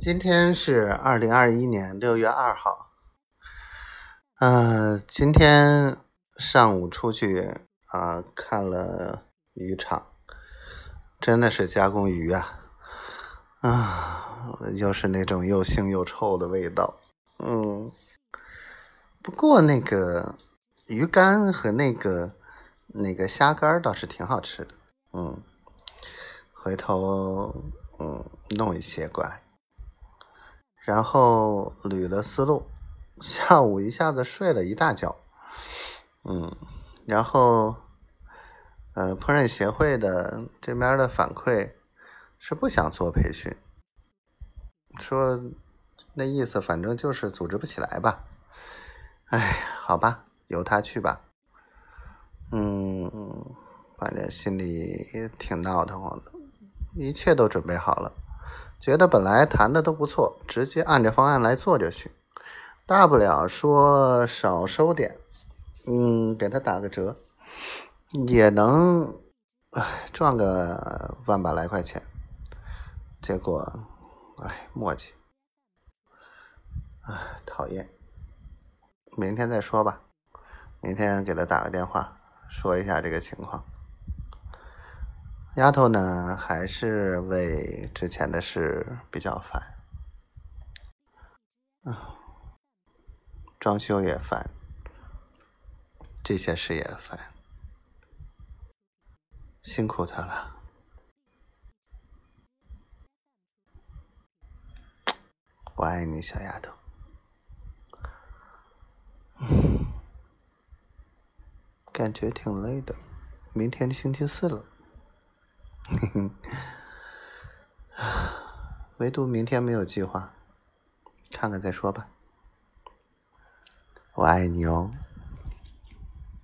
今天是二零二一年六月二号。呃，今天上午出去啊看了渔场，真的是加工鱼啊，啊，又是那种又腥又臭的味道。嗯，不过那个鱼干和那个那个虾干倒是挺好吃的。嗯，回头嗯弄一些过来。然后捋了思路，下午一下子睡了一大觉，嗯，然后，呃，烹饪协会的这边的反馈是不想做培训，说那意思反正就是组织不起来吧，哎，好吧，由他去吧，嗯，反正心里也挺闹腾慌的，一切都准备好了。觉得本来谈的都不错，直接按着方案来做就行，大不了说少收点，嗯，给他打个折，也能，哎，赚个万把来块钱。结果，哎，磨叽，哎，讨厌。明天再说吧，明天给他打个电话，说一下这个情况。丫头呢，还是为之前的事比较烦，啊，装修也烦，这些事也烦，辛苦她了，我爱你，小丫头，感觉挺累的，明天星期四了。哼哼，唯独明天没有计划，看看再说吧。我爱你哦。